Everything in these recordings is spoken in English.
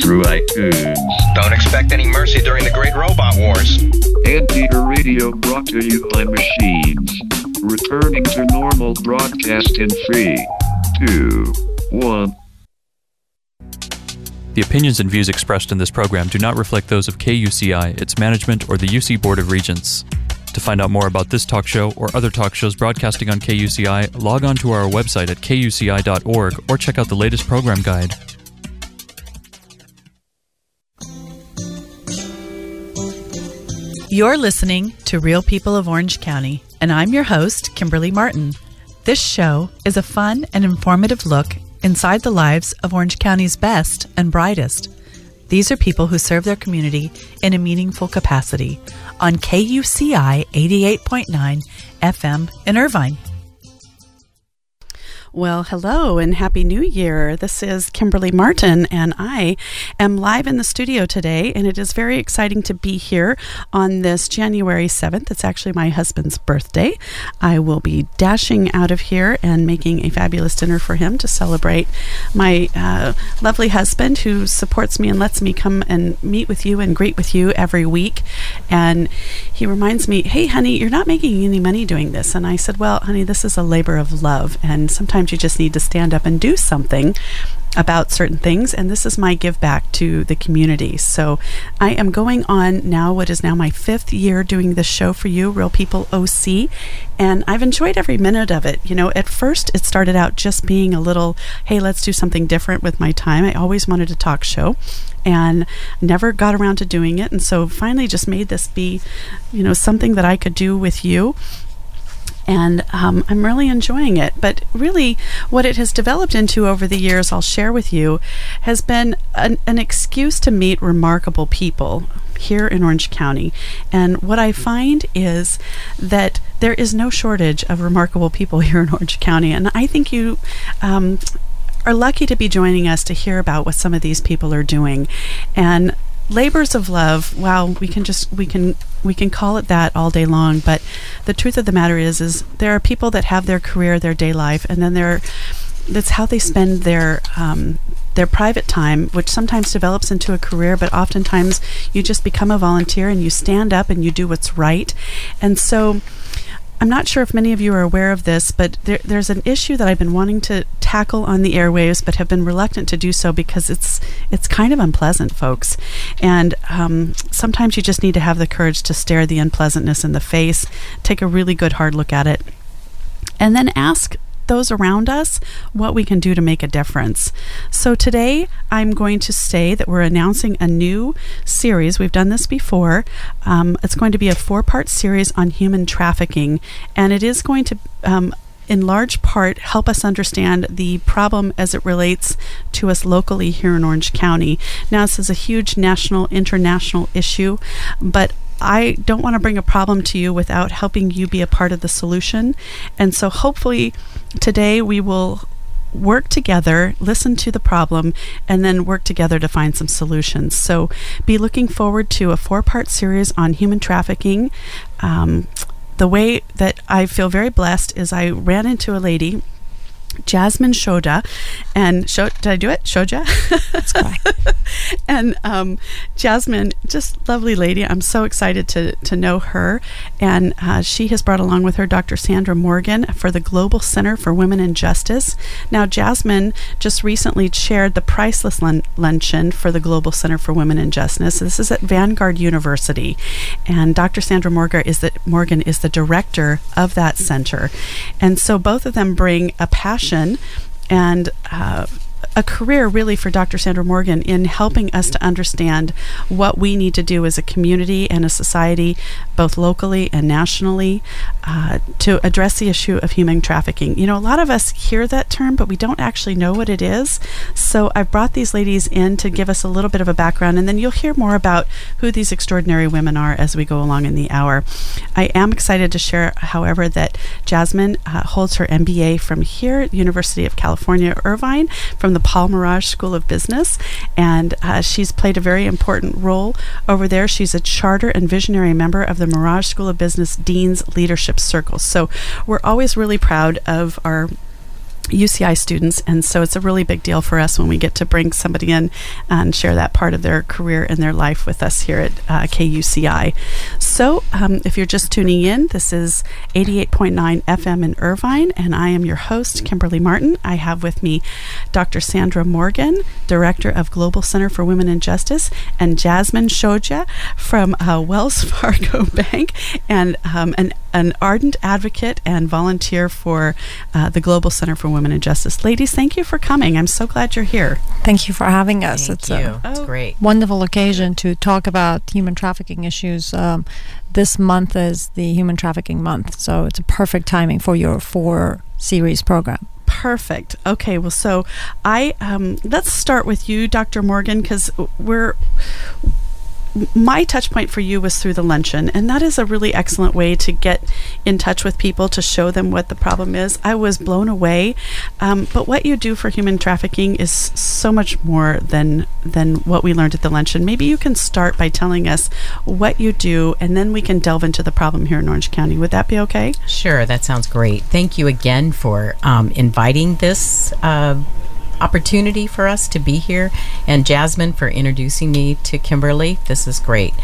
through iTunes. Don't expect any mercy during the Great Robot Wars. Anteater Radio brought to you by machines. Returning to normal broadcast in three, two, one. The opinions and views expressed in this program do not reflect those of KUCI, its management, or the UC Board of Regents. To find out more about this talk show or other talk shows broadcasting on KUCI, log on to our website at kuci.org or check out the latest program guide. You're listening to Real People of Orange County, and I'm your host, Kimberly Martin. This show is a fun and informative look inside the lives of Orange County's best and brightest. These are people who serve their community in a meaningful capacity on KUCI 88.9 FM in Irvine. Well, hello and Happy New Year. This is Kimberly Martin, and I am live in the studio today, and it is very exciting to be here on this January 7th. It's actually my husband's birthday. I will be dashing out of here and making a fabulous dinner for him to celebrate my uh, lovely husband who supports me and lets me come and meet with you and greet with you every week. And he reminds me, hey, honey, you're not making any money doing this. And I said, well, honey, this is a labor of love, and sometimes sometimes you just need to stand up and do something about certain things and this is my give back to the community. So i am going on now what is now my fifth year doing this show for you real people oc and i've enjoyed every minute of it. You know at first it started out just being a little hey let's do something different with my time. I always wanted a talk show and never got around to doing it and so finally just made this be you know something that i could do with you and um, I'm really enjoying it. But really, what it has developed into over the years, I'll share with you, has been an, an excuse to meet remarkable people here in Orange County. And what I find is that there is no shortage of remarkable people here in Orange County. And I think you. Um, are lucky to be joining us to hear about what some of these people are doing. And labors of love wow we can just we can we can call it that all day long but the truth of the matter is is there are people that have their career their day life and then there that's how they spend their um, their private time, which sometimes develops into a career, but oftentimes you just become a volunteer and you stand up and you do what's right. And so I'm not sure if many of you are aware of this, but there, there's an issue that I've been wanting to tackle on the airwaves, but have been reluctant to do so because it's it's kind of unpleasant, folks. And um, sometimes you just need to have the courage to stare the unpleasantness in the face, take a really good hard look at it, and then ask those around us what we can do to make a difference. So today I'm going to say that we're announcing a new series. We've done this before. Um, it's going to be a four part series on human trafficking, and it is going to um, in large part help us understand the problem as it relates to us locally here in Orange County. Now, this is a huge national, international issue, but I don't want to bring a problem to you without helping you be a part of the solution. And so hopefully today we will work together, listen to the problem, and then work together to find some solutions. So be looking forward to a four part series on human trafficking. Um, the way that I feel very blessed is I ran into a lady Jasmine Shoda, and Sho- did I do it? Shodja. That's correct. and um, Jasmine, just lovely lady. I'm so excited to to know her, and uh, she has brought along with her Dr. Sandra Morgan for the Global Center for Women and Justice. Now, Jasmine just recently chaired the Priceless lun- Luncheon for the Global Center for Women and Justice. This is at Vanguard University, and Dr. Sandra Morgan is the Morgan is the director of that center, and so both of them bring a passion passion and uh, a career really for Dr. Sandra Morgan in helping us to understand what we need to do as a community and a society, both locally and nationally, uh, to address the issue of human trafficking. You know, a lot of us hear that term, but we don't actually know what it is. So I've brought these ladies in to give us a little bit of a background, and then you'll hear more about who these extraordinary women are as we go along in the hour. I am excited to share, however, that Jasmine uh, holds her MBA from here, University of California, Irvine, from the Paul Merage School of Business, and uh, she's played a very important role over there. She's a charter and visionary member of the Mirage School of Business Dean's Leadership Circle. So we're always really proud of our UCI students, and so it's a really big deal for us when we get to bring somebody in and share that part of their career and their life with us here at uh, KUCI. So, um, if you're just tuning in, this is 88.9 FM in Irvine, and I am your host, Kimberly Martin. I have with me Dr. Sandra Morgan, Director of Global Center for Women and Justice, and Jasmine Shodja from uh, Wells Fargo Bank, and um, an, an ardent advocate and volunteer for uh, the Global Center for Women and Justice. Ladies, thank you for coming. I'm so glad you're here. Thank you for having us. Thank it's you. a It's great. wonderful occasion to talk about human trafficking issues. Um, this month is the Human Trafficking Month, so it's a perfect timing for your four series program. Perfect. Okay, well, so I um, let's start with you, Dr. Morgan, because we're my touch point for you was through the luncheon, and that is a really excellent way to get in touch with people to show them what the problem is. I was blown away, um, but what you do for human trafficking is so much more than than what we learned at the luncheon. Maybe you can start by telling us what you do, and then we can delve into the problem here in Orange County. Would that be okay? Sure, that sounds great. Thank you again for um, inviting this uh, opportunity for us to be here, and Jasmine for introducing me to Kimberly. This is great.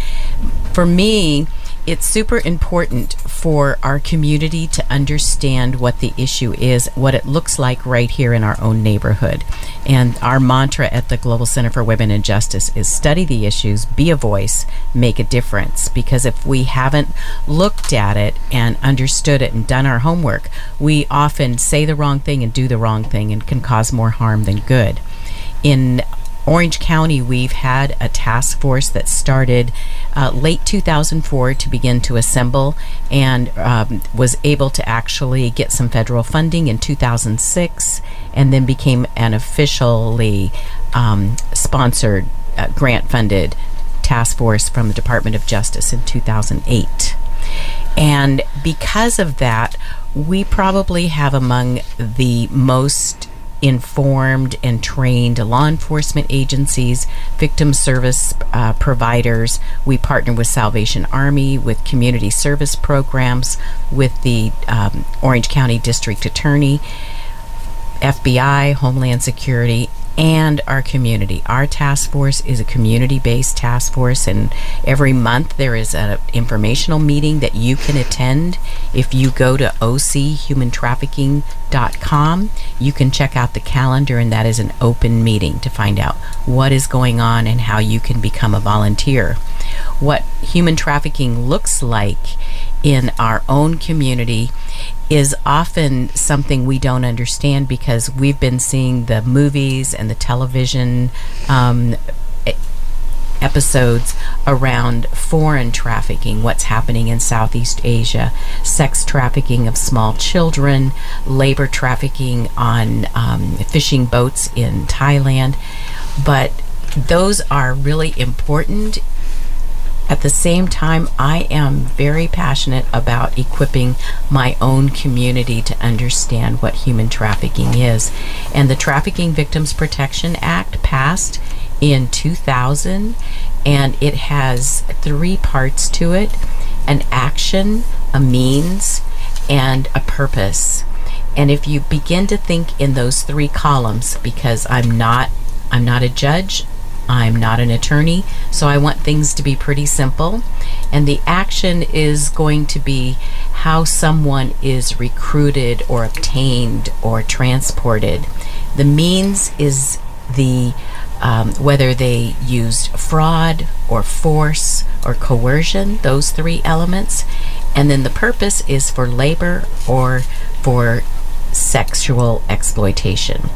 For me, it's super important for our community to understand what the issue is, what it looks like right here in our own neighborhood. And our mantra at the Global Center for Women and Justice is study the issues, be a voice, make a difference. Because if we haven't looked at it and understood it and done our homework, we often say the wrong thing and do the wrong thing and can cause more harm than good. In Orange County, we've had a task force that started uh, late 2004 to begin to assemble and um, was able to actually get some federal funding in 2006 and then became an officially um, sponsored, uh, grant funded task force from the Department of Justice in 2008. And because of that, we probably have among the most informed and trained law enforcement agencies, victim service uh, providers. We partner with Salvation Army, with community service programs, with the um, Orange County District Attorney, FBI, Homeland Security, and our community. Our task force is a community-based task force, and every month there is an informational meeting that you can attend. If you go to ochumantrafficking.com, you can check out the calendar, and that is an open meeting to find out what is going on and how you can become a volunteer. What human trafficking looks like in our own community is often something we don't understand because we've been seeing the movies and the television um, episodes around foreign trafficking, what's happening in Southeast Asia, sex trafficking of small children, labor trafficking on um, fishing boats in Thailand. But those are really important at the same time, I am very passionate about equipping my own community to understand what human trafficking is. And the Trafficking Victims Protection Act passed in 2000, and it has three parts to it an action, a means, and a purpose. And if you begin to think in those three columns, because I'm not I'm not a judge, I'm not an attorney, so I want things to be pretty simple. And the action is going to be how someone is recruited or obtained or transported. The means is the um, whether they used fraud or force or coercion, those three elements. And then the purpose is for labor or for sexual exploitation.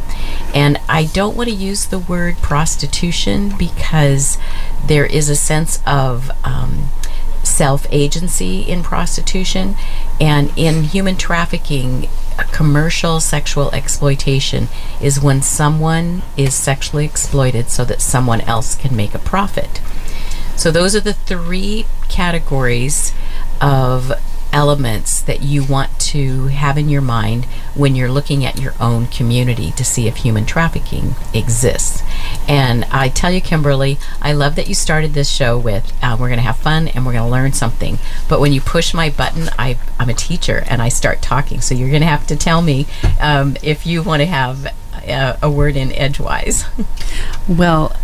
And I don't want to use the word prostitution because there is a sense of um, self agency in prostitution. And in human trafficking, commercial sexual exploitation is when someone is sexually exploited so that someone else can make a profit. So, those are the three categories of elements that you want to have in your mind when you're looking at your own community to see if human trafficking exists. And I tell you, Kimberly, I love that you started this show with uh, we're going to have fun and we're going to learn something. But when you push my button, I, I'm a teacher and I start talking. So you're going to have to tell me um, if you want to have uh, a word in edgewise. Well,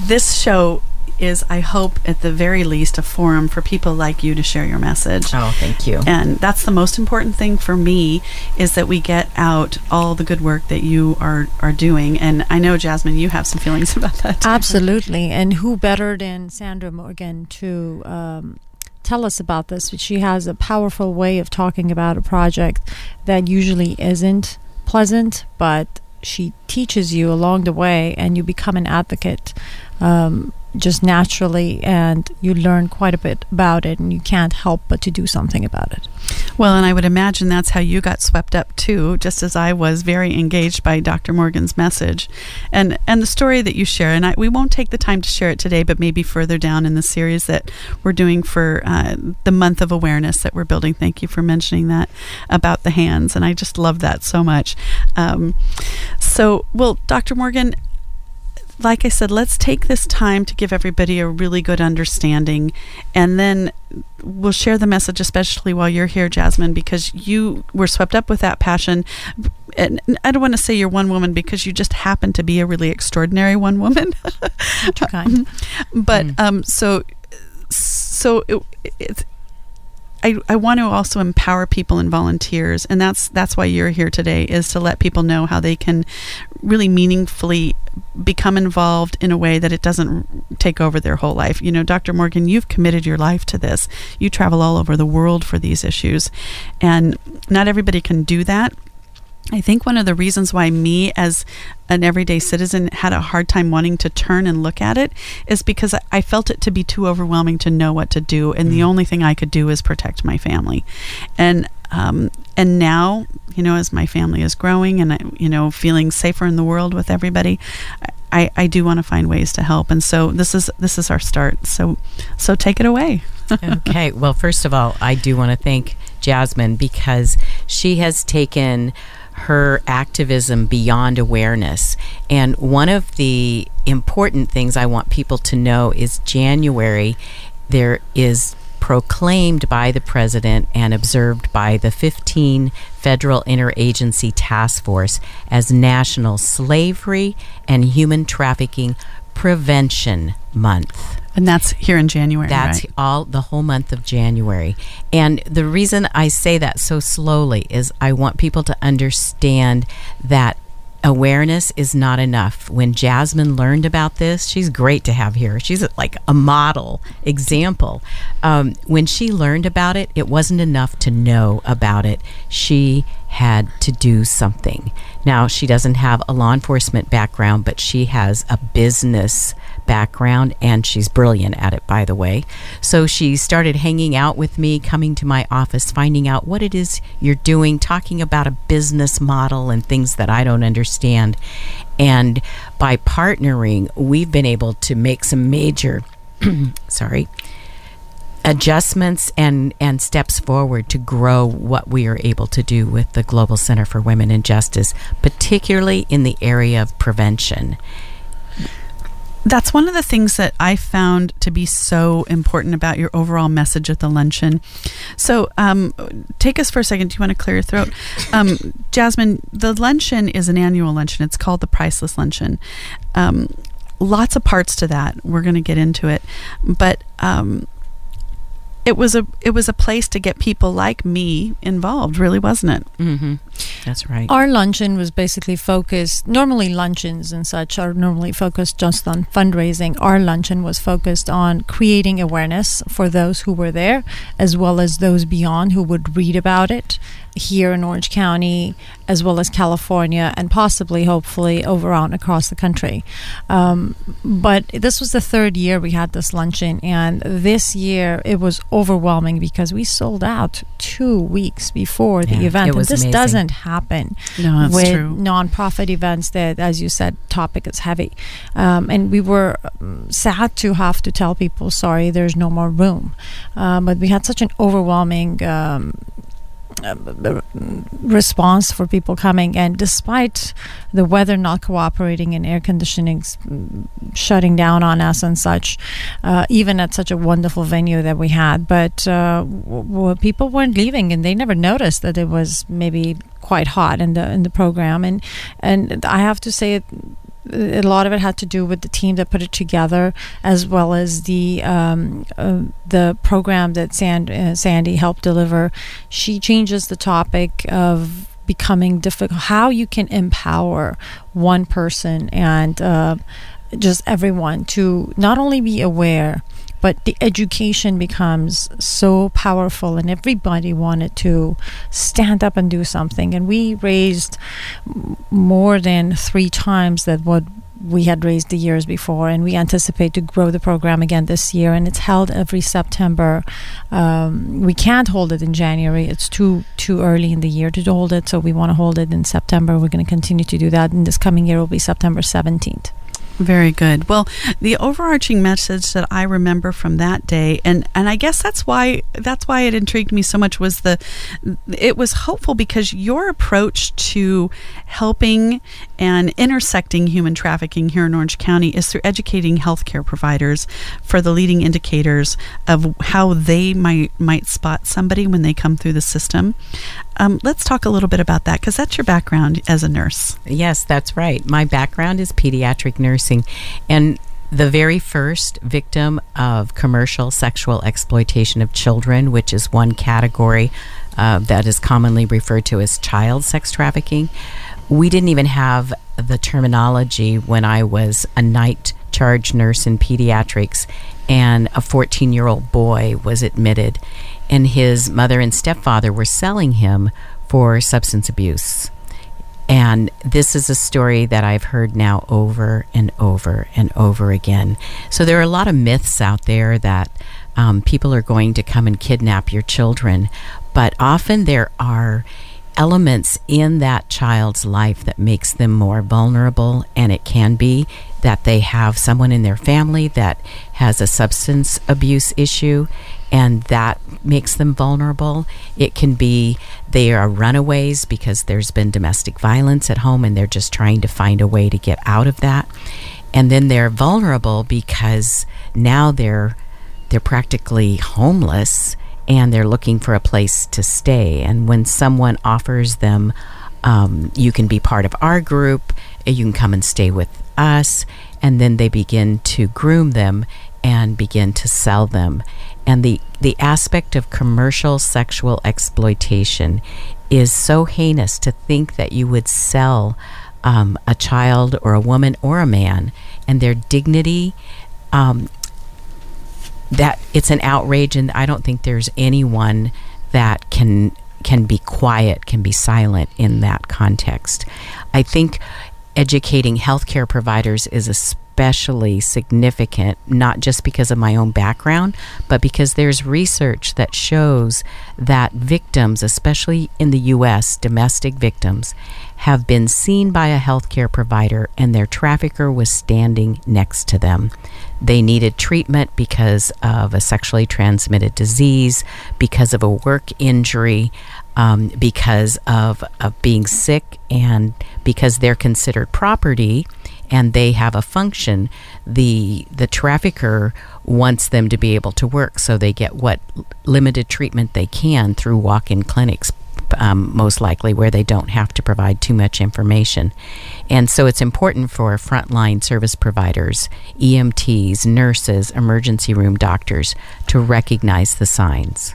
this show is, I hope, at the very least, a forum for people like you to share your message. oh, thank you. And that's the most important thing for me is that we get out all the good work that you are, are doing. And I know, Jasmine, you have some feelings about that. too. Absolutely. And who better than Sandra Morgan to um, tell us about this? She has a powerful way of talking about a project that usually isn't pleasant, but she teaches you along the way and you become an advocate. Um, just naturally, and you learn quite a bit about it, and you can't help but to do something about it. Well, and I would imagine that's how you got swept up too, just as I was very engaged by Dr. Morgan's message, and and the story that you share. And I, we won't take the time to share it today, but maybe further down in the series that we're doing for uh, the month of awareness that we're building. Thank you for mentioning that about the hands, and I just love that so much. Um, so, well, Dr. Morgan, like I said, let's take this time to give everybody a really good understanding, and then we'll share the message, especially while you're here, Jasmine, because you were swept up with that passion. And I don't want to say you're one woman because you just happen to be a really extraordinary one woman. But um, so so it, it's. I, I want to also empower people and volunteers and that's that's why you're here today is to let people know how they can really meaningfully become involved in a way that it doesn't take over their whole life. You know, Dr. Morgan, you've committed your life to this. You travel all over the world for these issues, and not everybody can do that. I think one of the reasons why me as an everyday citizen had a hard time wanting to turn and look at it is because I- felt it to be too overwhelming to know what to do, and the only thing I could do is protect my family, and um, and now you know as my family is growing and I, you know feeling safer in the world with everybody. I, I do want to find ways to help, and so this is this is our start. So, so take it away. okay. Well, first of all, I do want to thank Jasmine because she has taken her activism beyond awareness. And one of the important things I want people to know is January, there is proclaimed by the president and observed by the 15 federal interagency task force as National Slavery and Human Trafficking Prevention Month. And that's here in January. That's right? all the whole month of January. And the reason I say that so slowly is I want people to understand that awareness is not enough. When Jasmine learned about this, she's great to have here. She's like a model example. Um, when she learned about it, it wasn't enough to know about it. She had to do something. Now, she doesn't have a law enforcement background, but she has a business background and she's brilliant at it, by the way. So she started hanging out with me, coming to my office, finding out what it is you're doing, talking about a business model and things that I don't understand. And by partnering, we've been able to make some major, sorry, adjustments and, and steps forward to grow what we are able to do with the Global Center for Women and Justice, particularly in the area of prevention. That's one of the things that I found to be so important about your overall message at the luncheon. So, um, take us for a second. Do you want to clear your throat? Um, Jasmine, the luncheon is an annual luncheon. It's called the Priceless Luncheon. Um, lots of parts to that. We're going to get into it. But um, it was a it was a place to get people like me involved, really, wasn't it? Mm-hmm. That's right. Our luncheon was basically focused. Normally, luncheons and such are normally focused just on fundraising. Our luncheon was focused on creating awareness for those who were there, as well as those beyond who would read about it here in Orange County, as well as California, and possibly, hopefully, over on across the country. Um, but this was the third year we had this luncheon, and this year it was overwhelming because we sold out two weeks before the Yeah, event. it And was this amazing. doesn't happen No, that's with true. nonprofit events that, as you said, topic is heavy. Um, and we were um, sad to have to tell people, sorry, there's no more room. Um, but we had such an overwhelming um, response for people coming. And despite the weather not cooperating and air conditioning mm, shutting down on us and such, uh, even at such a wonderful venue that we had, but uh, w- w- people weren't leaving and they never noticed that it was maybe quite hot in the in the program. And and I have to say it a lot of it had to do with the team that put it together, as well as the um, uh, the program that Sand, uh, Sandy helped deliver. She changes the topic of becoming difficult, how you can empower one person and uh, just everyone to not only be aware but the education becomes so powerful and everybody wanted to stand up and do something and we raised more than three times that what we had raised the years before, and we anticipate to grow the program again this year. And it's held every September. Um, we can't hold it in January; it's too too early in the year to hold it. So we want to hold it in September. We're going to continue to do that, and this coming year will be September seventeenth. Very good. Well, the overarching message that I remember from that day, and and I guess that's why that's why it intrigued me so much was the it was hopeful because your approach to helping and intersecting human trafficking here in Orange County is through educating healthcare providers for the leading indicators of how they might might spot somebody when they come through the system. Um, let's talk a little bit about that because that's your background as a nurse. Yes, that's right. My background is pediatric and the very first victim of commercial sexual exploitation of children, which is one category uh, that is commonly referred to as child sex trafficking. We didn't even have the terminology when I was a night charge nurse in pediatrics, and a 14 year old boy was admitted, and his mother and stepfather were selling him for substance abuse. And this is a story that I've heard now over and over and over again. So there are a lot of myths out there that um, people are going to come and kidnap your children, but often there are elements in that child's life that makes them more vulnerable and it can be that they have someone in their family that has a substance abuse issue and that makes them vulnerable. It can be they are runaways because there's been domestic violence at home and they're just trying to find a way to get out of that. And then they're vulnerable because now they're they're practically homeless and they're looking for a place to stay. And when someone offers them, um, you can be part of our group, you can come and stay with us, and then they begin to groom them and begin to sell them. And the, the aspect of commercial sexual exploitation is so heinous to think that you would sell um, a child or a woman or a man and their dignity. Um, that it's an outrage, and I don't think there's anyone that can can be quiet, can be silent in that context. I think educating healthcare providers is especially significant, not just because of my own background, but because there's research that shows that victims, especially in the U.S., domestic victims, have been seen by a healthcare provider and their trafficker was standing next to them. They needed treatment because of a sexually transmitted disease, because of a work injury, um, because of, of being sick, and because they're considered property and they have a function. The the trafficker wants them to be able to work, so they get what limited treatment they can through walk-in clinics um, most likely, where they don't have to provide too much information. And so it's important for frontline service providers, EMTs, nurses, emergency room doctors to recognize the signs.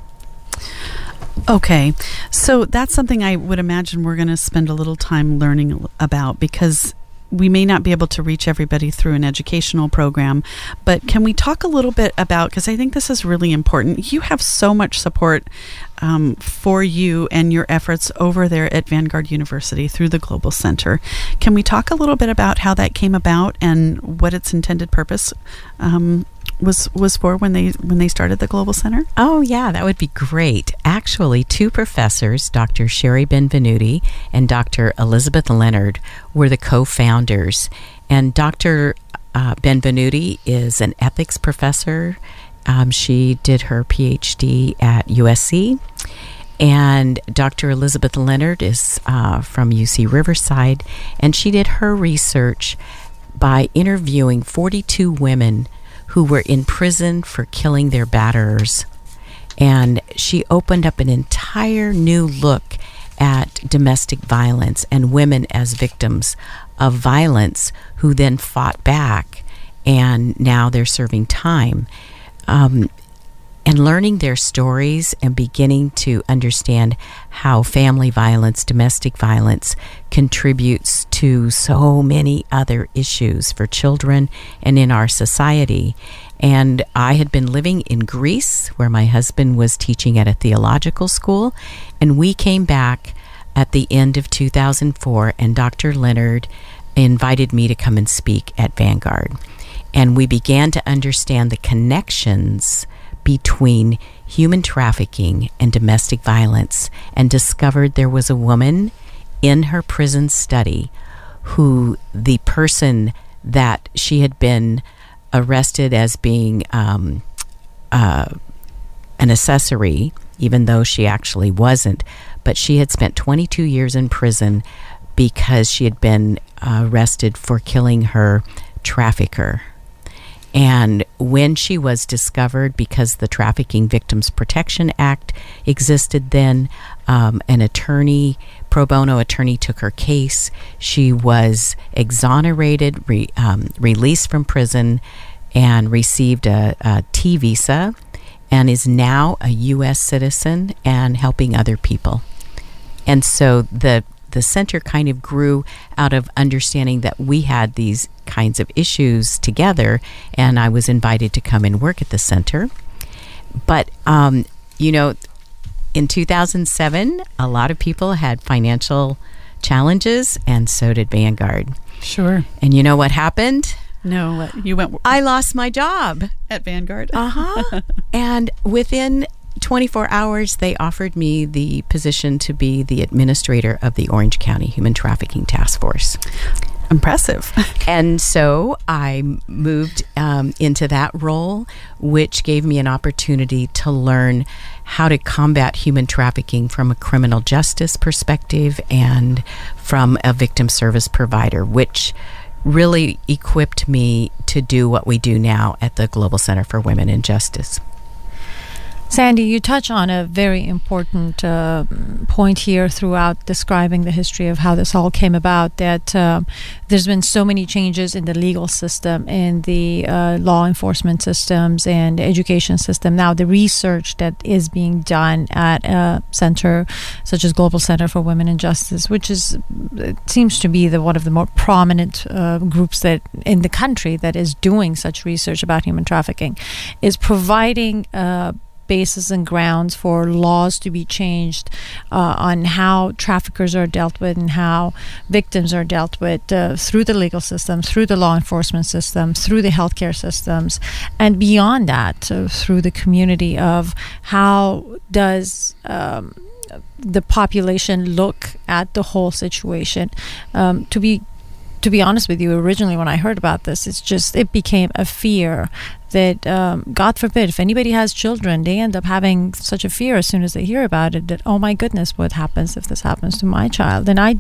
Okay, so that's something I would imagine we're going to spend a little time learning about because we may not be able to reach everybody through an educational program, but can we talk a little bit about because I think this is really important. You have so much support um, for you and your efforts over there at Vanguard University through the Global Center. Can we talk a little bit about how that came about and what its intended purpose um, was was for when they when they started the Global Center? Oh yeah, that would be great. Actually, two professors, Dr. Sherry Benvenuti and Dr. Elizabeth Leonard, were the co-founders. And Dr. Uh, Benvenuti is an ethics professor. Um, she did her PhD at USC. And Dr. Elizabeth Leonard is uh, from UC Riverside, and she did her research by interviewing 42 women who were in prison for killing their batterers. And she opened up an entire new look at domestic violence and women as victims of violence who then fought back and now they're serving time. Um, and learning their stories and beginning to understand how family violence, domestic violence contributes to so many other issues for children and in our society. And I had been living in Greece where my husband was teaching at a theological school. And we came back at the end of 2004, and Dr. Leonard invited me to come and speak at Vanguard. And we began to understand the connections between human trafficking and domestic violence and discovered there was a woman in her prison study who the person that she had been arrested as being um, uh, an accessory, even though she actually wasn't, but she had spent 22 years in prison because she had been arrested for killing her trafficker. And when she was discovered, because the Trafficking Victims Protection Act existed then, um, an attorney, pro bono attorney, took her case. She was exonerated, re, um, released from prison, and received a, a T visa, and is now a U.S. citizen and helping other people. And so the the center kind of grew out of understanding that we had these kinds of issues together, and I was invited to come and work at the center. But, um, you know, in 2007, a lot of people had financial challenges, and so did Vanguard. Sure. And you know what happened? No, you went I lost my job. at Vanguard. Uh huh. and within 24 hours, they offered me the position to be the administrator of the Orange County Human Trafficking Task Force. Impressive. And so I moved um, into that role, which gave me an opportunity to learn how to combat human trafficking from a criminal justice perspective and from a victim service provider, which really equipped me to do what we do now at the Global Center for Women in Justice. Sandy, you touch on a very important uh, point here throughout describing the history of how this all came about. That um, there's been so many changes in the legal system, in the uh, law enforcement systems, and education system. Now, the research that is being done at a center such as Global Center for Women and Justice, which is seems to be the one of the more prominent uh, groups that in the country that is doing such research about human trafficking, is providing uh, basis and grounds for laws to be changed uh, on how traffickers are dealt with and how victims are dealt with uh, through the legal system, through the law enforcement system, through the healthcare systems, and beyond that, uh, through the community of how does um, the population look at the whole situation. Um, to be to be honest with you, originally when I heard about this, it's just it became a fear that um, God forbid if anybody has children, they end up having such a fear as soon as they hear about it that oh my goodness, what happens if this happens to my child? And I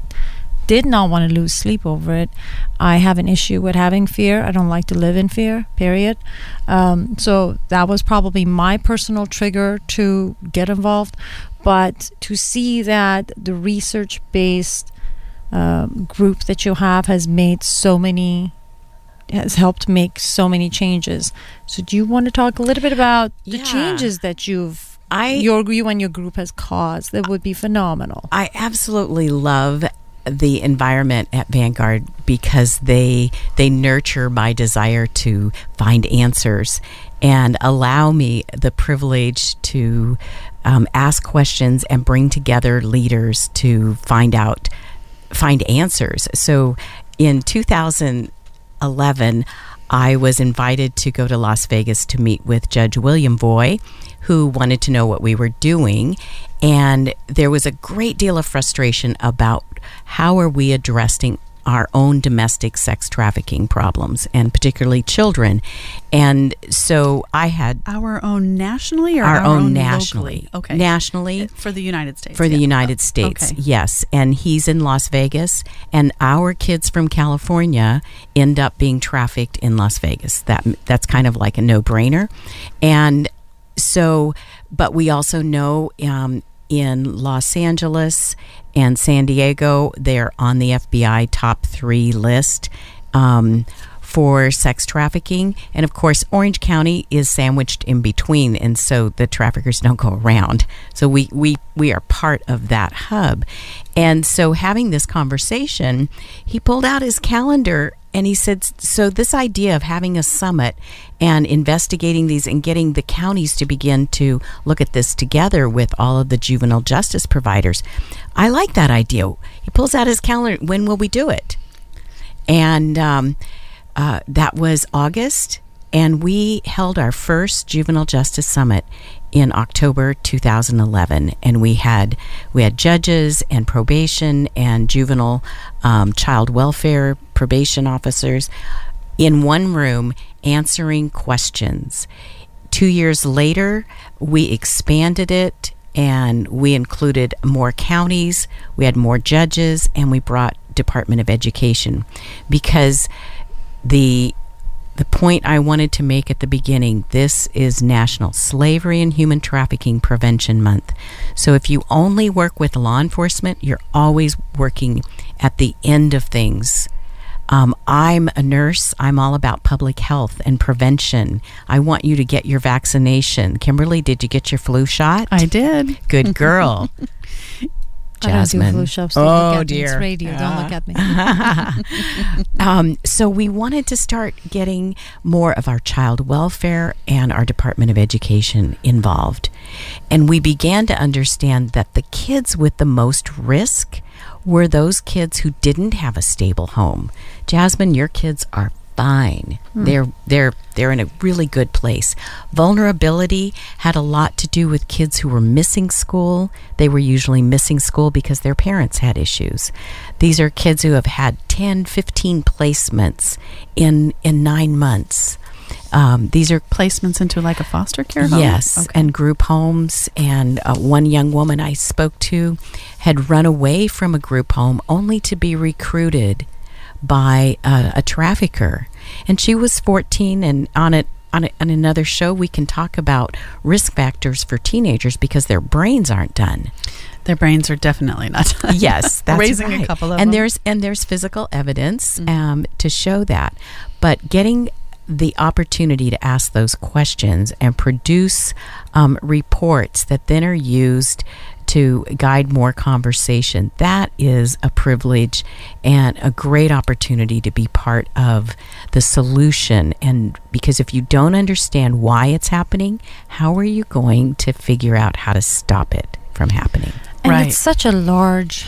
did not want to lose sleep over it. I have an issue with having fear. I don't like to live in fear. Period. Um, so that was probably my personal trigger to get involved. But to see that the research based um, group that you have has made so many has helped make so many changes. So do you want to talk a little bit about the Yeah. changes that you've I your you and your group has caused? That would be phenomenal. I absolutely love the environment at Vanguard because they they nurture my desire to find answers and allow me the privilege to um, ask questions and bring together leaders to find out find answers. So in 2011 I was invited to go to Las Vegas to meet with Judge William Voy, who wanted to know what we were doing. And there was a great deal of frustration about how are we addressing our own domestic sex trafficking problems, and particularly children. And so I had Our own nationally or our, our, own, locally? nationally, Okay. nationally For the United States. for the. United States. Okay. Yes, and he's in Las Vegas, and our kids from California end up being trafficked in Las Vegas. That that's kind of like a no brainer, and so, but we also know. Um, in Los Angeles and San Diego, they're on the FBI top three list. Um, for sex trafficking. And of course, Orange County is sandwiched in between, and so the traffickers don't go around. So we, we, we are part of that hub. And so, having this conversation, he pulled out his calendar and he said, So, this idea of having a summit and investigating these and getting the counties to begin to look at this together with all of the juvenile justice providers, I like that idea. He pulls out his calendar. When will we do it? And um, uh, that was August, and we held our first juvenile justice summit in October 2011, and we had we had judges and probation and juvenile um, child welfare probation officers in one room answering questions. Two years later, we expanded it and we included more counties, we had more judges, and we brought Department of Education because the the point I wanted to make at the beginning this is National Slavery and Human Trafficking Prevention Month. So if you only work with law enforcement, you're always working at the end of things. Um, I'm a nurse. I'm all about public health and prevention. I want you to get your vaccination. Kimberly, did you get your flu shot? I did. Good girl. I don't do flu shots. Don't Oh, look at me. It's dear. radio. Don't look at me. um, so we wanted to start getting more of our child welfare and our Department of Education involved. And we began to understand that the kids with the most risk were those kids who didn't have a stable home. Jasmine, your kids are fine. They're they're they're in a really good place. Vulnerability had a lot to do with kids who were missing school. They were usually missing school because their parents had issues. These are kids who have had 10, 15 placements in in 9 months. Um, these are Placements into like a foster care home? Yes, Okay. and group homes. And uh, one young woman I spoke to had run away from a group home only to be recruited by a, a trafficker. And she was 14, and on it. On, a, on another show, we can talk about risk factors for teenagers because their brains aren't done. Their brains are definitely not done. Yes, that's raising right. a couple of and them. there's and there's physical evidence um, to show that. But getting the opportunity to ask those questions and produce um, reports that then are used to guide more conversation that is a privilege and a great opportunity to be part of the solution and because if you don't understand why it's happening how are you going to figure out how to stop it from happening And Right. it's such a large,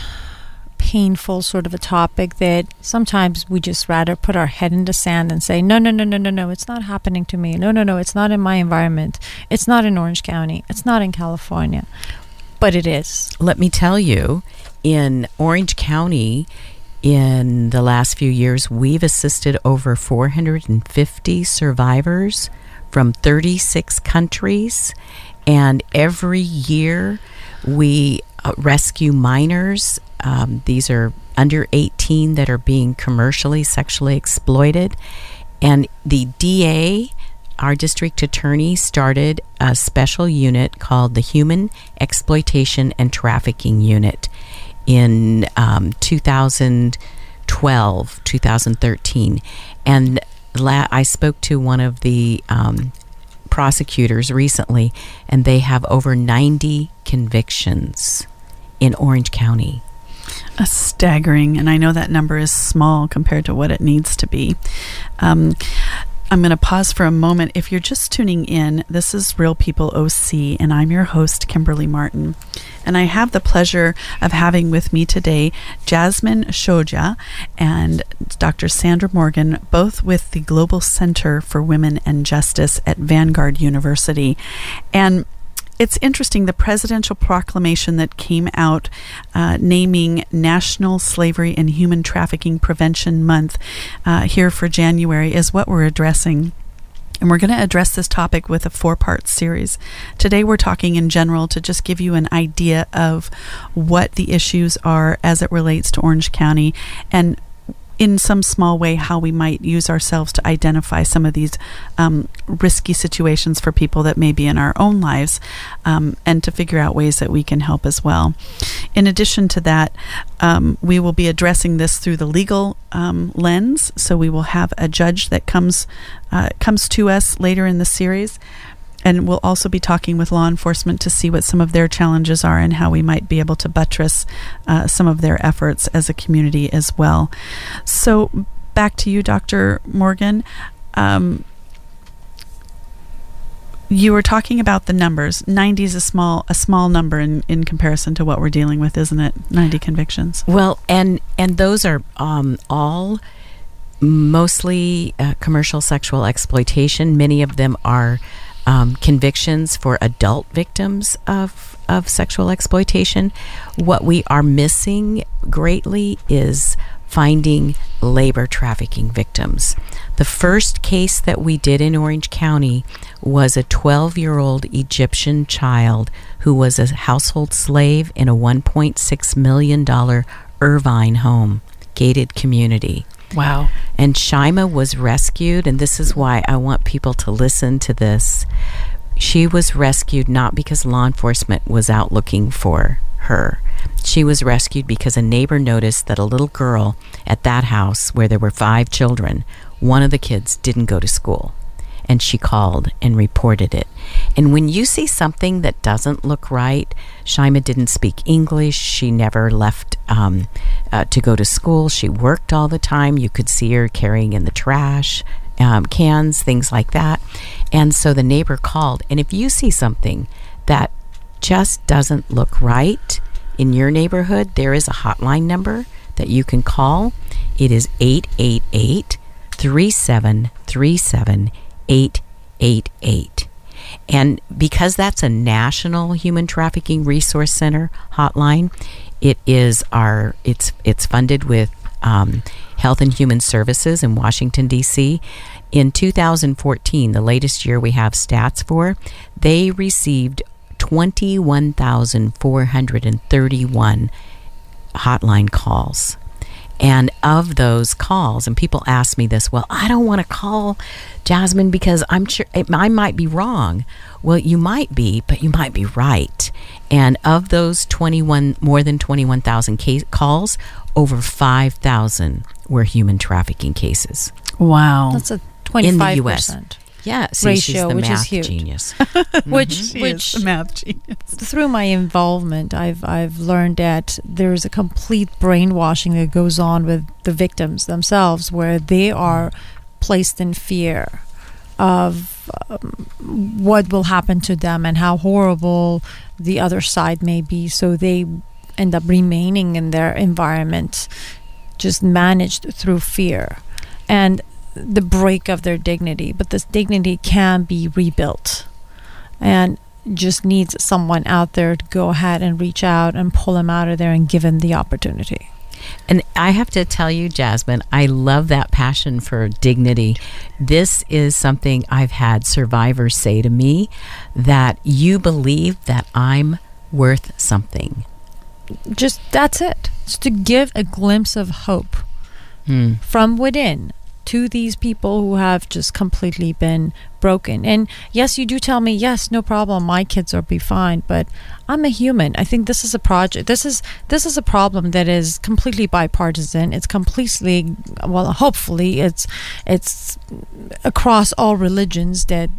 painful sort of a topic that sometimes we just rather put our head in the sand and say, no, no, no, no, no, no, it's not happening to me. No, no, no, it's not in my environment. It's not in Orange County. It's not in California. But it is. let me tell you, in Orange County, in the last few years, we've assisted over 450 survivors from 36 countries. And every year, we uh, rescue minors. Um, these are under 18 that are being commercially sexually exploited. And the DA, our district attorney, started a special unit called the Human Exploitation and Trafficking Unit in um, 2012, 2013. And la- I spoke to one of the um, prosecutors recently, and they have over 90 convictions in Orange County. a staggering, and I know that number is small compared to what it needs to be. Um, I'm going to pause for a moment. If you're just tuning in, this is Real People OC, and I'm your host, Kimberly Martin. And I have the pleasure of having with me today Jasmine Shodja and Dr. Sandra Morgan, both with the Global Center for Women and Justice at Vanguard University. And it's interesting the presidential proclamation that came out uh, naming National Slavery and Human Trafficking Prevention Month uh, here for January is what we're addressing. And we're going to address this topic with a four part series. Today, we're talking in general to just give you an idea of what the issues are as it relates to Orange County and in some small way how we might use ourselves to identify some of these um, risky situations for people that may be in our own lives um, and to figure out ways that we can help as well. In addition to that, um, we will be addressing this through the legal um, lens. So we will have a judge that comes uh, comes to us later in the series and we'll also be talking with law enforcement to see what some of their challenges are and how we might be able to buttress uh, some of their efforts as a community as well. So, back to you, Dr. Morgan. Um, you were talking about the numbers. 90 is a small a small number in, in comparison to what we're dealing with, isn't it? 90 convictions. Well, and and those are um, all mostly uh, commercial sexual exploitation. Many of them are um, convictions for adult victims of, of sexual exploitation. What we are missing greatly is finding labor trafficking victims. The first case that we did in Orange County was a 12 year old Egyptian child who was a household slave in a $1.6 million Irvine home, gated community. Wow. And Shyima was rescued, and this is why I want people to listen to this. She was rescued not because law enforcement was out looking for her. She was rescued because a neighbor noticed that a little girl at that house, where there were five children, one of the kids didn't go to school and she called and reported it. And when you see something that doesn't look right, Shyima didn't speak English. She never left um, uh, to go to school. She worked all the time. You could see her carrying in the trash. Um, cans, things like that. And so the neighbor called. And if you see something that just doesn't look right in your neighborhood, there is a hotline number that you can call. It is 888 3737 888. And because that's a national human trafficking resource center hotline, it is our it's it's funded with um, Health and Human Services in Washington D.C. In 2014, the latest year we have stats for, they received 21,431 hotline calls. And of those calls, and people ask me this, well, I don't want to call Jasmine because I'm sure it, I might be wrong. Well, you might be, but you might be right. And of those 21, more than 21,000 case, calls, over 5,000 were human trafficking cases. Wow. That's a 25%. In the US. Yeah, see, Ratio, she's the which is huge. genius. which She which is a math genius. through my involvement I've I've learned that there's a complete brainwashing that goes on with the victims themselves where they are placed in fear of um, what will happen to them and how horrible the other side may be so they end up remaining in their environment just managed through fear and the break of their dignity but this dignity can be rebuilt and just needs someone out there to go ahead and reach out and pull them out of there and give them the opportunity. And I have to tell you, Jasmine, I love that passion for dignity. This is something I've had survivors say to me that you believe that I'm worth something. Just that's it. It's to give a glimpse of hope Hmm. from within to these people who have just completely been broken. And yes, you do tell me, yes, no problem, my kids will be fine, but I'm a human. I think this is a project. This is this is a problem that is completely bipartisan. It's completely well, hopefully it's it's across all religions that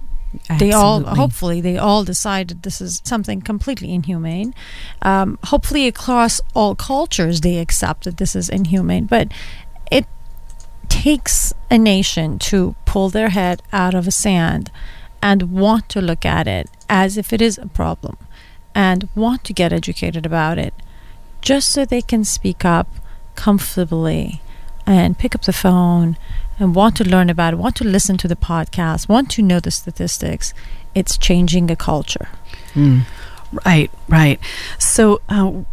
they all hopefully they all decided this is something completely inhumane um, hopefully across all cultures they accept that this is inhumane but takes a nation to pull their head out of the sand and want to look at it as if it is a problem and want to get educated about it just so they can speak up comfortably and pick up the phone and want to learn about it, want to listen to the podcast, want to know the statistics. It's changing the culture. Right, right. So uh,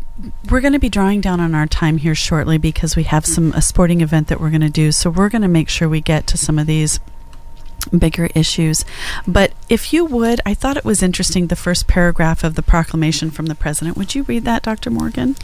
we're going to be drawing down on our time here shortly because we have some a sporting event that we're going to do. So we're going to make sure we get to some of these bigger issues. But if you would, I thought it was interesting the first paragraph of the proclamation from the president. Would you read that, Dr. Morgan?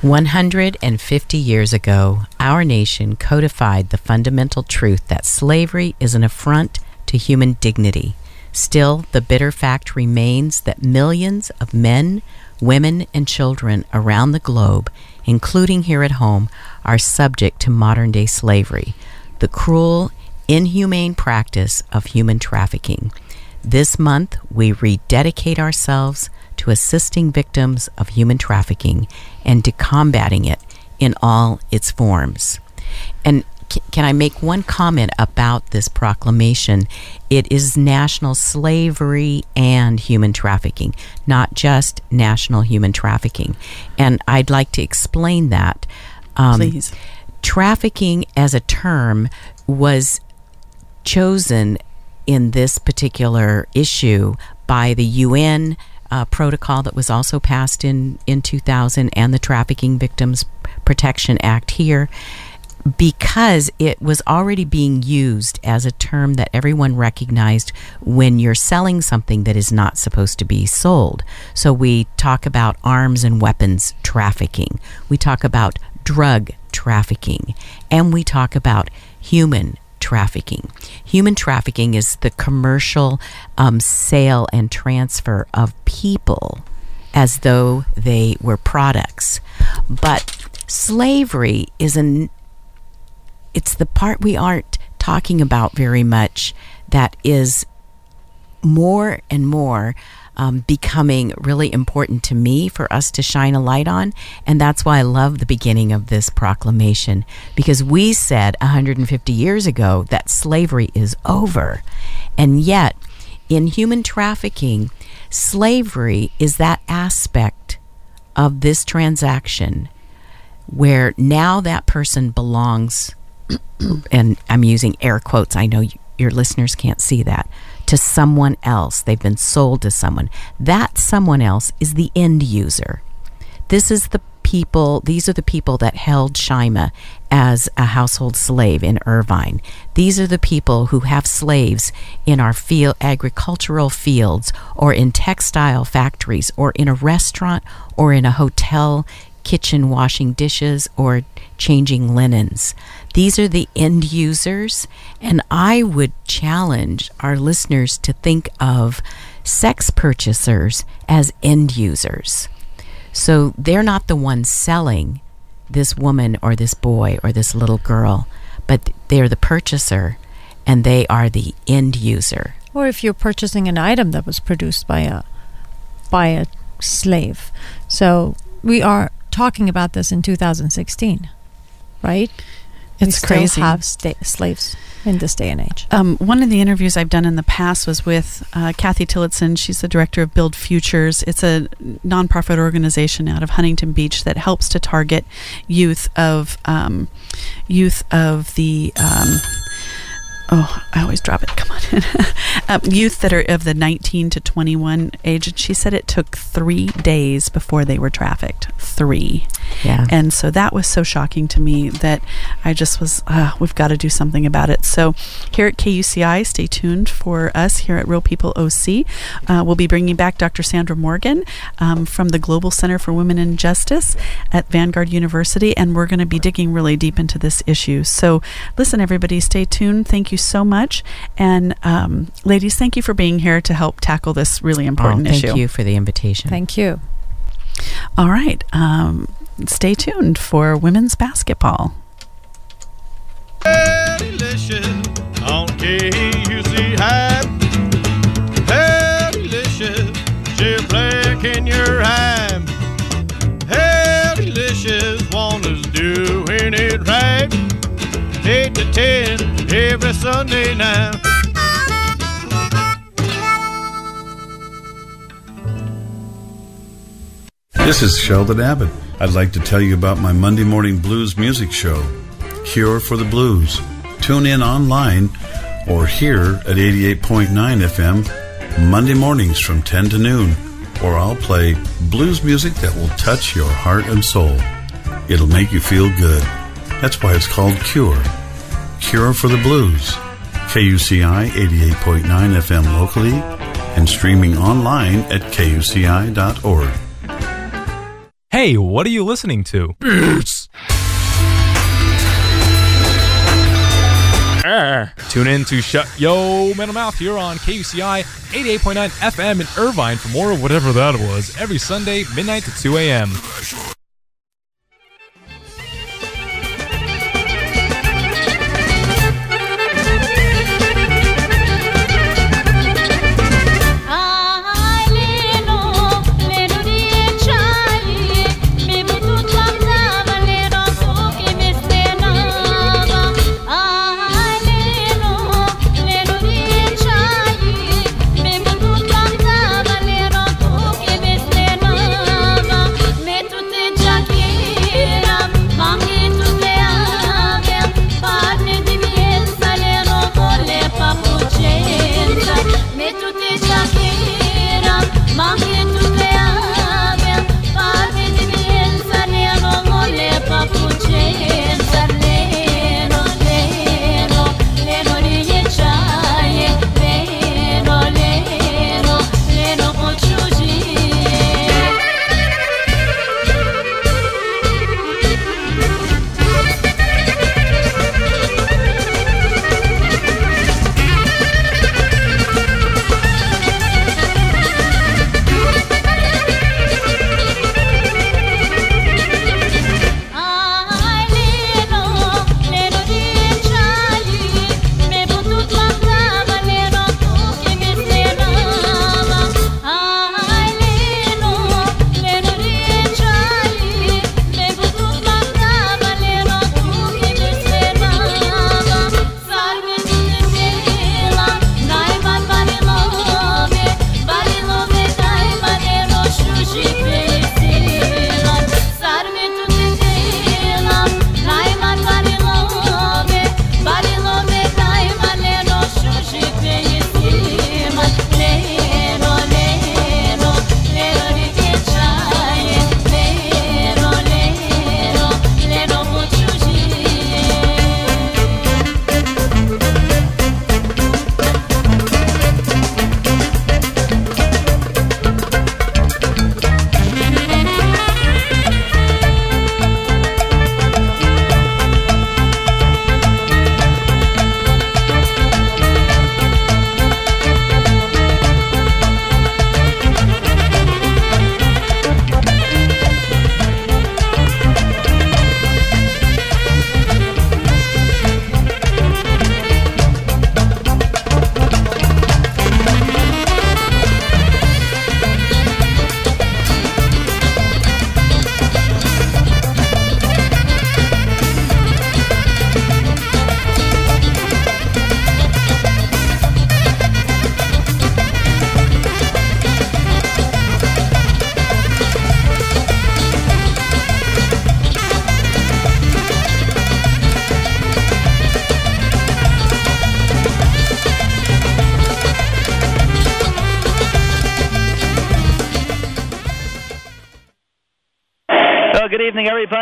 150 years ago, our nation codified the fundamental truth that slavery is an affront to human dignity. Still, the bitter fact remains that millions of men, women, and children around the globe, including here at home, are subject to modern day slavery, the cruel, inhumane practice of human trafficking. This month, we rededicate ourselves to assisting victims of human trafficking and to combating it in all its forms. And can I make one comment about this proclamation? It is national slavery and human trafficking, not just national human trafficking. And I'd like to explain that. Um, Please. Trafficking as a term was chosen in this particular issue by the UN uh, protocol that was also passed in, in 2000 and the Trafficking Victims Protection Act here because it was already being used as a term that everyone recognized when you're selling something that is not supposed to be sold. So we talk about arms and weapons trafficking, we talk about drug trafficking, and we talk about human trafficking. Human trafficking is the commercial um, sale and transfer of people as though they were products. But slavery is an it's the part we aren't talking about very much that is more and more um, becoming really important to me for us to shine a light on. And that's why I love the beginning of this proclamation because we said 150 years ago that slavery is over. And yet, in human trafficking, slavery is that aspect of this transaction where now that person belongs and I'm using air quotes. I know you, your listeners can't see that. To someone else. They've been sold to someone. That someone else is the end user. This is the people, these are the people that held Shyima as a household slave in Irvine. These are the people who have slaves in our field, agricultural fields or in textile factories or in a restaurant or in a hotel kitchen washing dishes or changing linens. These are the end users, and I would challenge our listeners to think of sex purchasers as end users. So they're not the ones selling this woman or this boy or this little girl, but they're the purchaser and they are the end user. Or if you're purchasing an item that was produced by a by a slave. So we are talking about this in 2016, right? We It's still crazy. have sta- slaves in this day and age. Um, one of the interviews I've done in the past was with uh, Kathy Tillotson. She's the director of Build Futures. It's a nonprofit organization out of Huntington Beach that helps to target youth of um, youth of the. Um, Oh, I always drop it. Come on. um, youth that are of the 19 to 21 age. And she said it took three days before they were trafficked. Three. Yeah. And so that was so shocking to me that I just was, uh, we've got to do something about it. So here at KUCI, stay tuned for us here at Real People OC. Uh, we'll be bringing back Dr. Sandra Morgan um, from the Global Center for Women and Justice at Vanguard University, and we're going to be digging really deep into this issue. So listen, everybody, stay tuned. Thank you so much. And um, ladies, thank you for being here to help tackle this really Oh, important thank issue. Thank you for the invitation. Thank you. All right. Um, stay tuned for women's basketball. Delicious on KUC 8 to 10 every Sunday. This is Sheldon Abbott. I'd like to tell you about my Monday Morning Blues music show, Cure for the Blues. Tune in online or here at 88.9 FM Monday mornings from 10 to noon, or I'll play blues music that will touch your heart and soul. It'll make you feel good. That's why it's called Cure Cure for the Blues. KUCI 88.9 FM locally and streaming online at kuci.org. Hey, what are you listening to? Ah. Tune in to Shut Yo Metal Mouth here on KUCI 88.9 FM in Irvine for more of whatever that was every Sunday, midnight to 2 a.m.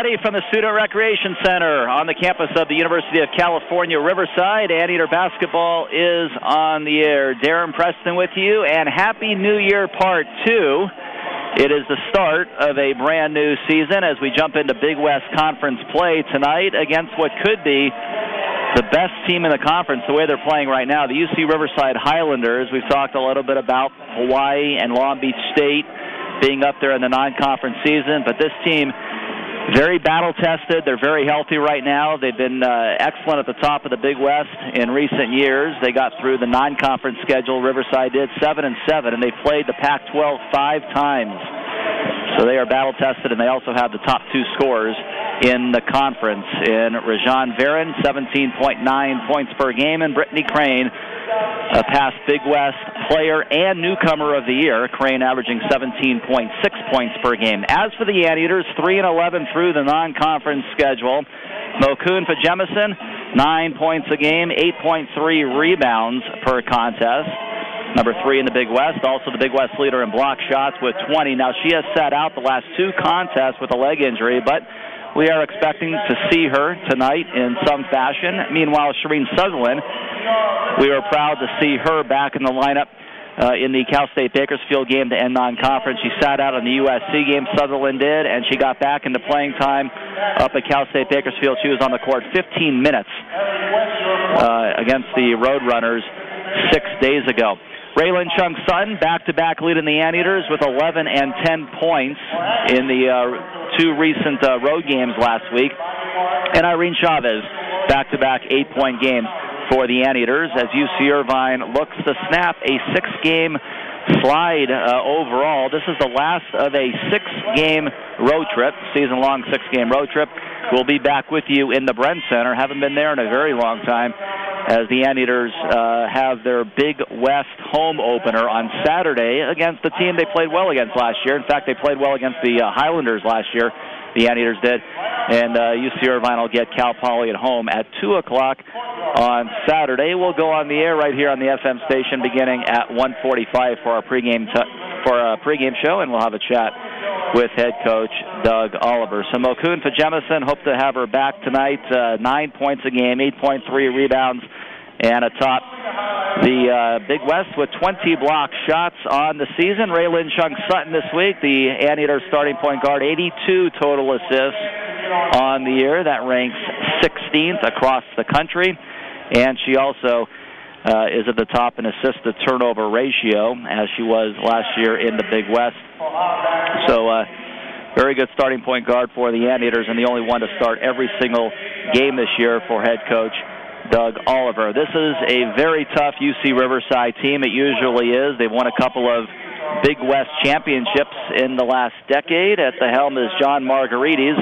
everybody, from the Student Recreation Center on the campus of the University of California, Riverside. Anteater Basketball is on the air. Darren Preston with you, and Happy New Year Part 2. It is the start of a brand new season as we jump into Big West Conference play tonight against what could be the best team in the conference, the way they're playing right now, the UC Riverside Highlanders. We've talked a little bit about Hawaii and Long Beach State being up there in the non-conference season, but this team very battle tested. They're very healthy right now. They've been uh, excellent at the top of the Big West in recent years. They got through the non-conference schedule. Riverside did seven and seven, and they played the Pac-12 five times. So they are battle tested, and they also have the top two scorers in the conference in Rajan Varon, 17.9 points per game, and Brittany Crain, a past Big West player and newcomer of the year. Crain averaging 17.6 points per game. As for the Anteaters, 3 and 11 through the non-conference schedule. Mokun Fajemisin, nine points a game, 8.3 rebounds per contest. number three in the Big West, also the Big West leader in block shots with 20. Now, she has sat out the last two contests with a leg injury, but we are expecting to see her tonight in some fashion. Meanwhile, Shireen Sutherland, we are proud to see her back in the lineup uh, in the Cal State Bakersfield game to end non-conference. She sat out in the USC game, Sutherland did, and she got back into playing time up at Cal State Bakersfield. She was on the court 15 minutes uh, against the Roadrunners six days ago. Raylan Chung Sutton back-to-back leading the Anteaters with 11 and 10 points in the uh, two recent uh, road games last week. And Irene Chavez back-to-back eight-point games for the Anteaters as UC Irvine looks to snap a six-game slide uh, overall. This is the last of a six-game road trip, season-long six-game road trip. We'll be back with you in the Bren Center. Haven't been there in a very long time as the Anteaters uh, have their Big West home opener on Saturday against the team they played well against last year. In fact, they played well against the uh, Highlanders last year. The Anteaters did, and uh, UC Irvine will get Cal Poly at home at two o'clock on Saturday. We'll go on the air right here on the FM station beginning at 1:45 for our pregame t- for a pregame show, and we'll have a chat with head coach Doug Oliver. So Mokun Jemison, hope to have her back tonight. Uh, nine points a game, 8.3 rebounds, and atop the uh, Big West with 20 block shots on the season. Raylan Chung Sutton this week, the Anteater starting point guard, 82 total assists on the year. That ranks 16th across the country, and she also uh, is at the top in assist to turnover ratio, as she was last year in the Big West. So, uh, very good starting point guard for the Anteaters, and the only one to start every single game this year for head coach Doug Oliver. This is a very tough UC Riverside team. It usually is. They've won a couple of Big West championships in the last decade. At the helm is John Margaritis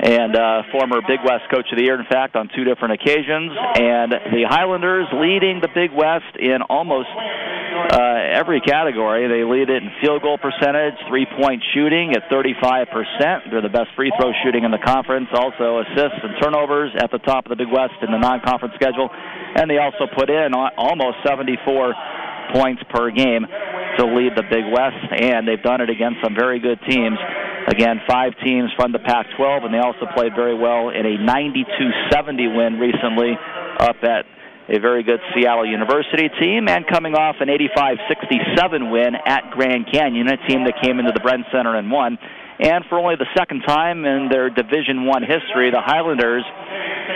and uh, former Big West Coach of the Year, in fact, on two different occasions. And the Highlanders leading the Big West in almost uh, every category. They lead it in field goal percentage, three point shooting at 35%. They're the best free throw shooting in the conference. Also, assists and turnovers at the top of the Big West in the non conference schedule. And they also put in almost 74 points per game to lead the Big West, and they've done it against some very good teams. Again, five teams from the Pac 12, and they also played very well in a 92 70 win recently up at a very good Seattle University team, and coming off an 85 67 win at Grand Canyon, a team that came into the Bren Center and won. And for only the second time in their Division One history, the Highlanders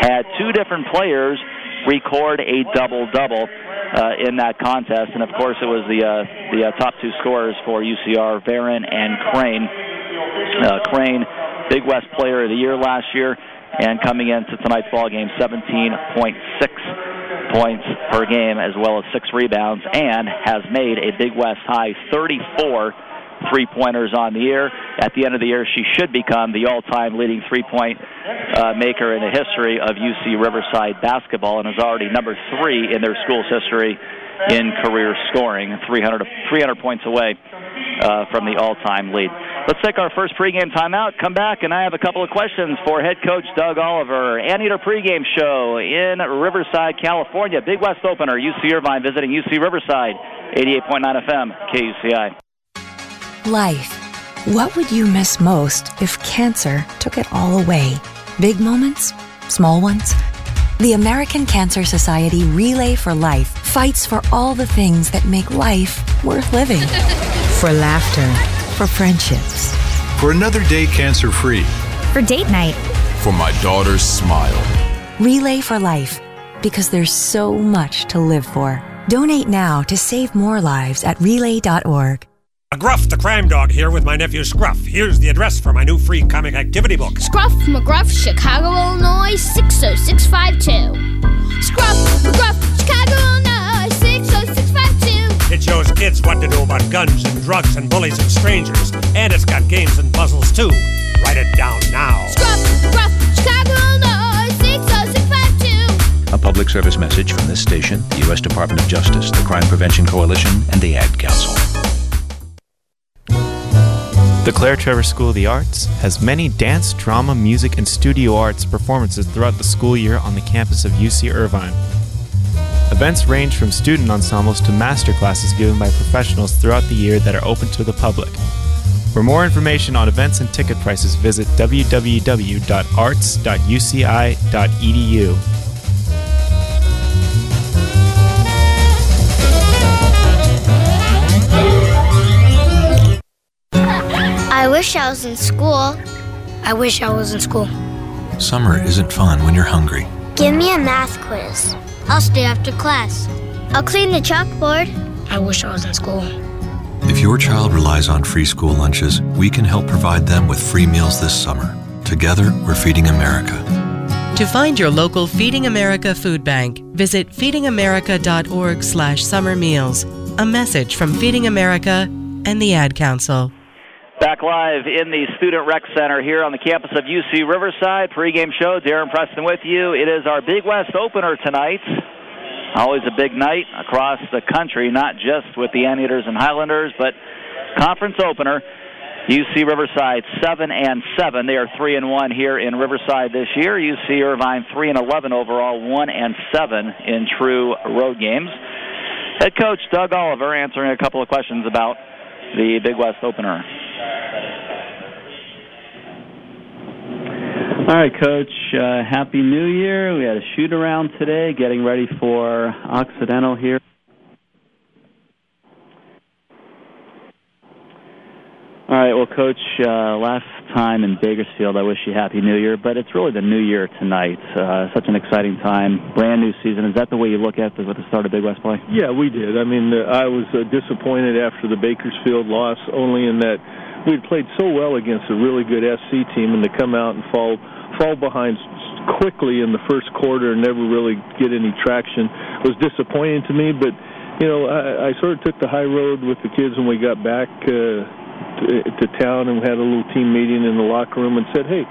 had two different players record a double double uh, in that contest. And of course, it was the uh, the uh, top two scorers for UCR, Varon and Crain. Uh, Crain, Big West Player of the Year last year, and coming into tonight's ball game, 17.6 points per game, as well as six rebounds, and has made a Big West high 34 three pointers on the year. At the end of the year, she should become the all time leading three point uh, maker in the history of UC Riverside basketball and is already number three in their school's history in career scoring, 300, 300 points away uh, from the all time lead. Let's take our first pregame timeout, come back, and I have a couple of questions for head coach Doug Oliver. Anteater pregame show in Riverside, California. Big West opener, UC Irvine visiting UC Riverside, 88.9 FM, KUCI. Life. What would you miss most if cancer took it all away? Big moments? Small ones? The American Cancer Society Relay for Life fights for all the things that make life worth living. for laughter, for friendships, for another day cancer free, for date night, for my daughter's smile. Relay for Life, because there's so much to live for. Donate now to save more lives at relay.org. Gruff the Crime Dog here with my nephew Scruff. Here's the address for my new free comic activity book. Scruff McGruff, Chicago, Illinois, 60652. Scruff McGruff, Chicago, Illinois, 60652. It shows kids what to do about guns and drugs and bullies and strangers. And it's got games and puzzles too. Write it down now. Scruff McGruff, Chicago, Illinois, 60652. A public service message from this station, the U.S. Department of Justice, the Crime Prevention Coalition, and the Ad Council. The Claire Trevor School of the Arts has many dance, drama, music, and studio arts performances throughout the school year on the campus of UC Irvine. Events range from student ensembles to master classes given by professionals throughout the year that are open to the public. For more information on events and ticket prices, visit www.arts.uci.edu. wish I was in school. I wish I was in school. Summer isn't fun when you're hungry. Give me a math quiz. I'll stay after class. I'll clean the chalkboard. I wish I was in school. If your child relies on free school lunches, we can help provide them with free meals this summer. Together, we're feeding America. To find your local Feeding America food bank, visit feedingamerica.org slash summer meals. A message from Feeding America and the Ad Council. Back live in the Student Rec Center here on the campus of UC Riverside. Pregame show. Darren Preston with you. It is our Big West opener tonight. Always a big night across the country, not just with the Anteaters and Highlanders, but conference opener. UC Riverside seven and seven. They are three and one here in Riverside this year. UC Irvine three and eleven overall, one and seven in true road games. Head coach Doug Oliver answering a couple of questions about the Big West opener. All right, Coach. Uh, Happy New Year. We had a shoot around today, getting ready for Occidental here. All right, well, Coach, uh, last time in Bakersfield, I wish you Happy New Year, but it's really the New Year tonight. Uh, such an exciting time, brand new season. Is that the way you look at the, with the start of Big West play? Yeah, we did. I mean, uh, I was uh, disappointed after the Bakersfield loss, only in that we'd played so well against a really good SC team, and to come out and fall fall behind quickly in the first quarter and never really get any traction was disappointing to me. But you know, I, I sort of took the high road with the kids when we got back uh, Uh, to, to town and we had a little team meeting in the locker room and said, "Hey,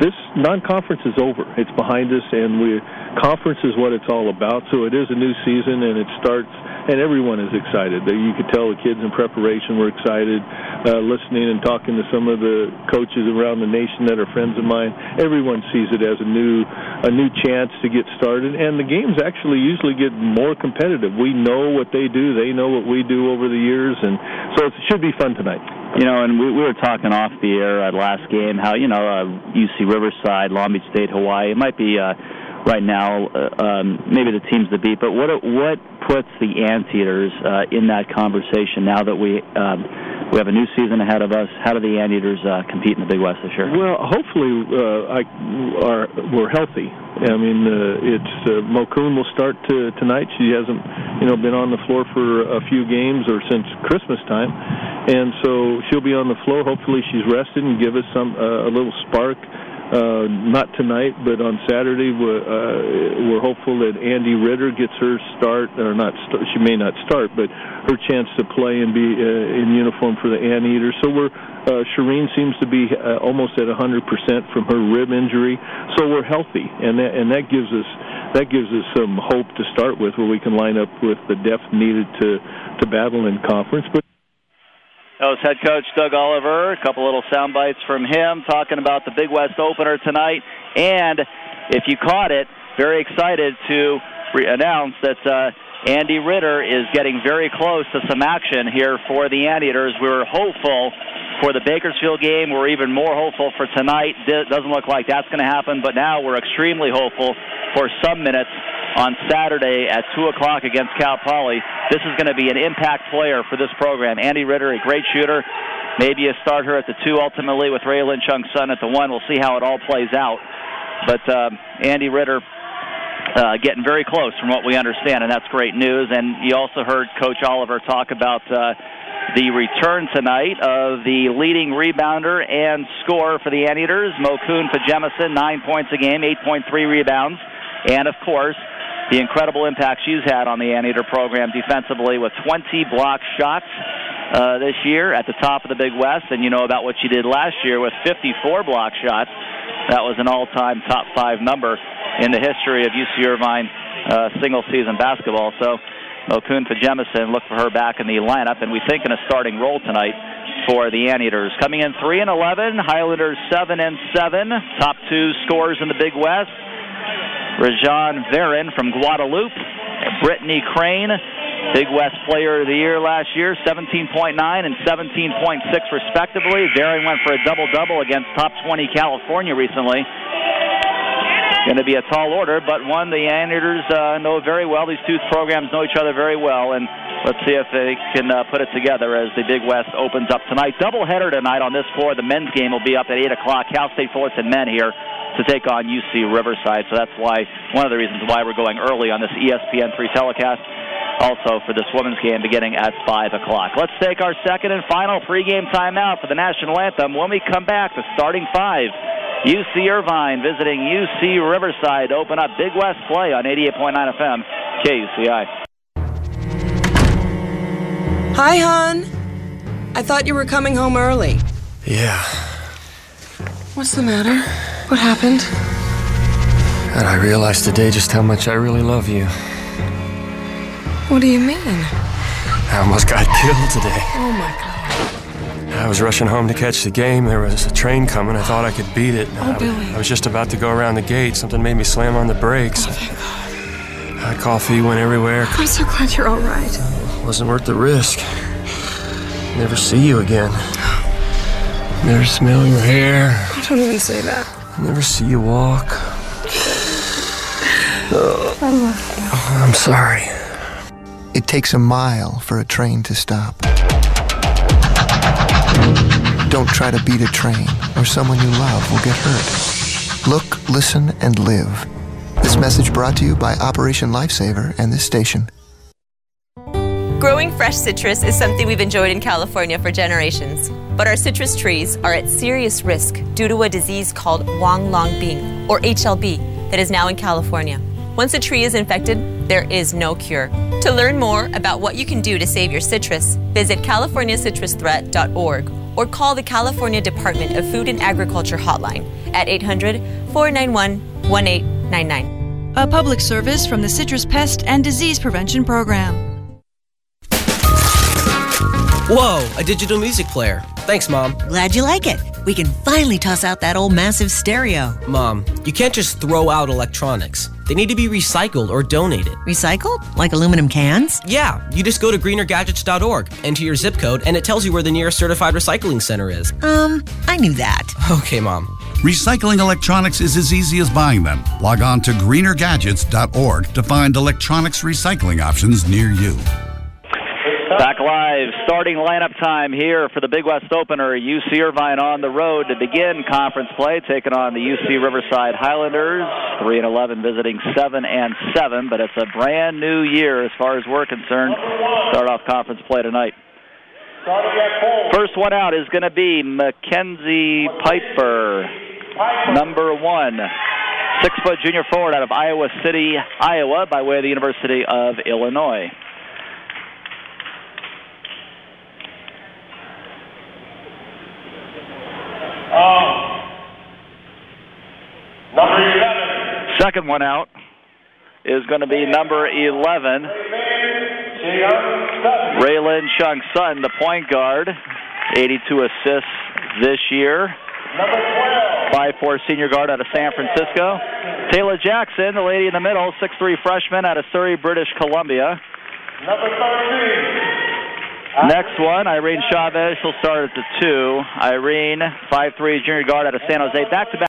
this non-conference is over. It's behind us, and we conference is what it's all about. So it is a new season, and it starts, and everyone is excited. You could tell the kids in preparation were excited, uh, listening and talking to some of the coaches around the nation that are friends of mine. Everyone sees it as a new, a new chance to get started, and the games actually usually get more competitive. We know what they do, they know what we do over the years, and so it should be fun tonight. You know, and we, we were talking off the air at last game how you know uh, UC Riverside, Long Beach State, Hawaii. It might be uh, right now uh, um, maybe the teams to beat, but what what puts the Anteaters uh, in that conversation now that we um, we have a new season ahead of us? How do the Anteaters uh, compete in the Big West this year? Well, hopefully uh, I, are we're healthy. I mean, uh, it's uh, Mokun will start to, tonight. She hasn't, you know, been on the floor for a few games or since Christmas time, and so she'll be on the floor. Hopefully, she's rested and give us some uh, a little spark. Uh, not tonight, but on Saturday, we're, uh, we're hopeful that Andy Ritter gets her start, or not. Start, she may not start, but her chance to play and be uh, in uniform for the Anteaters. So we're uh, Shireen seems to be uh, almost at 100% from her rib injury, so we're healthy, and that, and that gives us that gives us some hope to start with, where we can line up with the depth needed to to battle in conference. But That was head coach Doug Oliver. A couple little sound bites from him talking about the Big West opener tonight. And if you caught it, very excited to re- announce that uh, Andy Ritter is getting very close to some action here for the Anteaters. We were hopeful for the Bakersfield game. We're even more hopeful for tonight. Doesn't look like that's going to happen, but now we're extremely hopeful for some minutes on Saturday at 2 o'clock against Cal Poly. This is going to be an impact player for this program. Andy Ritter, a great shooter. Maybe a start her at the 2 ultimately with Ray Lynn Chung Sun at the 1. We'll see how it all plays out. But um, Andy Ritter uh, getting very close from what we understand, and that's great news. And you also heard Coach Oliver talk about uh, the return tonight of the leading rebounder and scorer for the Anteaters, Mokun Fajemisin, nine points a game, 8.3 rebounds, and of course, the incredible impact she's had on the Anteater program defensively with 20 block shots uh, this year at the top of the Big West, and you know about what she did last year with 54 block shots. That was an all-time top five number in the history of UC Irvine uh, single-season basketball. So, Mokun Fajemisin, look for her back in the lineup, and we think in a starting role tonight for the Anteaters. Coming in three and 11, Highlanders seven and seven, top two scorers in the Big West. Rajan Varin from Guadalupe Brittany Crain, Big West Player of the Year last year, 17.9 and 17.6 respectively. Daring went for a double-double against top 20 California recently. Going to be a tall order, but one the Anteaters uh, know very well. These two programs know each other very well, and let's see if they can uh, put it together as the Big West opens up tonight. Doubleheader tonight on this floor. The men's game will be up at 8 o'clock. Cal State Fullerton men here to take on UC Riverside. So that's why one of the reasons why we're going early on this E ESPN3 telecast. Also for this women's game beginning at 5 o'clock. Let's take our second and final pregame timeout for the national anthem. When we come back, the starting five. UC Irvine visiting UC Riverside to open up Big West play on 88.9 FM KUCI. Hi, hon. I thought you were coming home early. Yeah, What's the matter? What happened? and I realized today just how much I really love you. What do you mean? I almost got killed today. Oh my god. I was rushing home to catch the game. There was a train coming. I thought I could beat it. Oh, I, Billy. I was just about to go around the gate. Something made me slam on the brakes. Oh, My coffee went everywhere. I'm so glad you're all right. Wasn't worth the risk. Never see you again. Never smell your hair. I don't even say that. Never see you walk. Oh, I love you. I'm sorry. It takes a mile for a train to stop. Don't try to beat a train, or someone you love will get hurt. Look, listen, and live. This message brought to you by Operation Lifesaver and this station. Growing fresh citrus is something we've enjoyed in California for generations. But our citrus trees are at serious risk due to a disease called Wang Long Bing, or HLB, that is now in California. Once a tree is infected, there is no cure. To learn more about what you can do to save your citrus, visit californiacitrusthreat.org or call the California Department of Food and Agriculture hotline at 800 491 1899. A public service from the Citrus Pest and Disease Prevention Program. Whoa, a digital music player. Thanks, Mom. Glad you like it. We can finally toss out that old massive stereo. Mom, you can't just throw out electronics. They need to be recycled or donated. Recycled? Like aluminum cans? Yeah, you just go to greenergadgets.org, enter your zip code, and it tells you where the nearest certified recycling center is. Um, I knew that. Okay, Mom. Recycling electronics is as easy as buying them. Log on to greenergadgets.org to find electronics recycling options near you. Back live, starting lineup time here for the Big West opener. UC Irvine on the road to begin conference play, taking on the UC Riverside Highlanders. Three and eleven, visiting seven and seven. But it's a brand new year as far as we're concerned. Start off conference play tonight. First one out is going to be Mackenzie Piper, number one. Six foot junior forward out of Iowa City, Iowa, by way of the University of Illinois. Uh, number 11. Second one out is going to be number 11, Raylan Chung Sun, the point guard, 82 assists this year. Number 12. 5'4 senior guard out of San Francisco. Taylor Jackson, the lady in the middle, 6'3 freshman out of Surrey, British Columbia. Number 13. Next one, Irene Chavez. She'll start at the two. Irene, 5'3 junior guard out of San Jose. Back to back.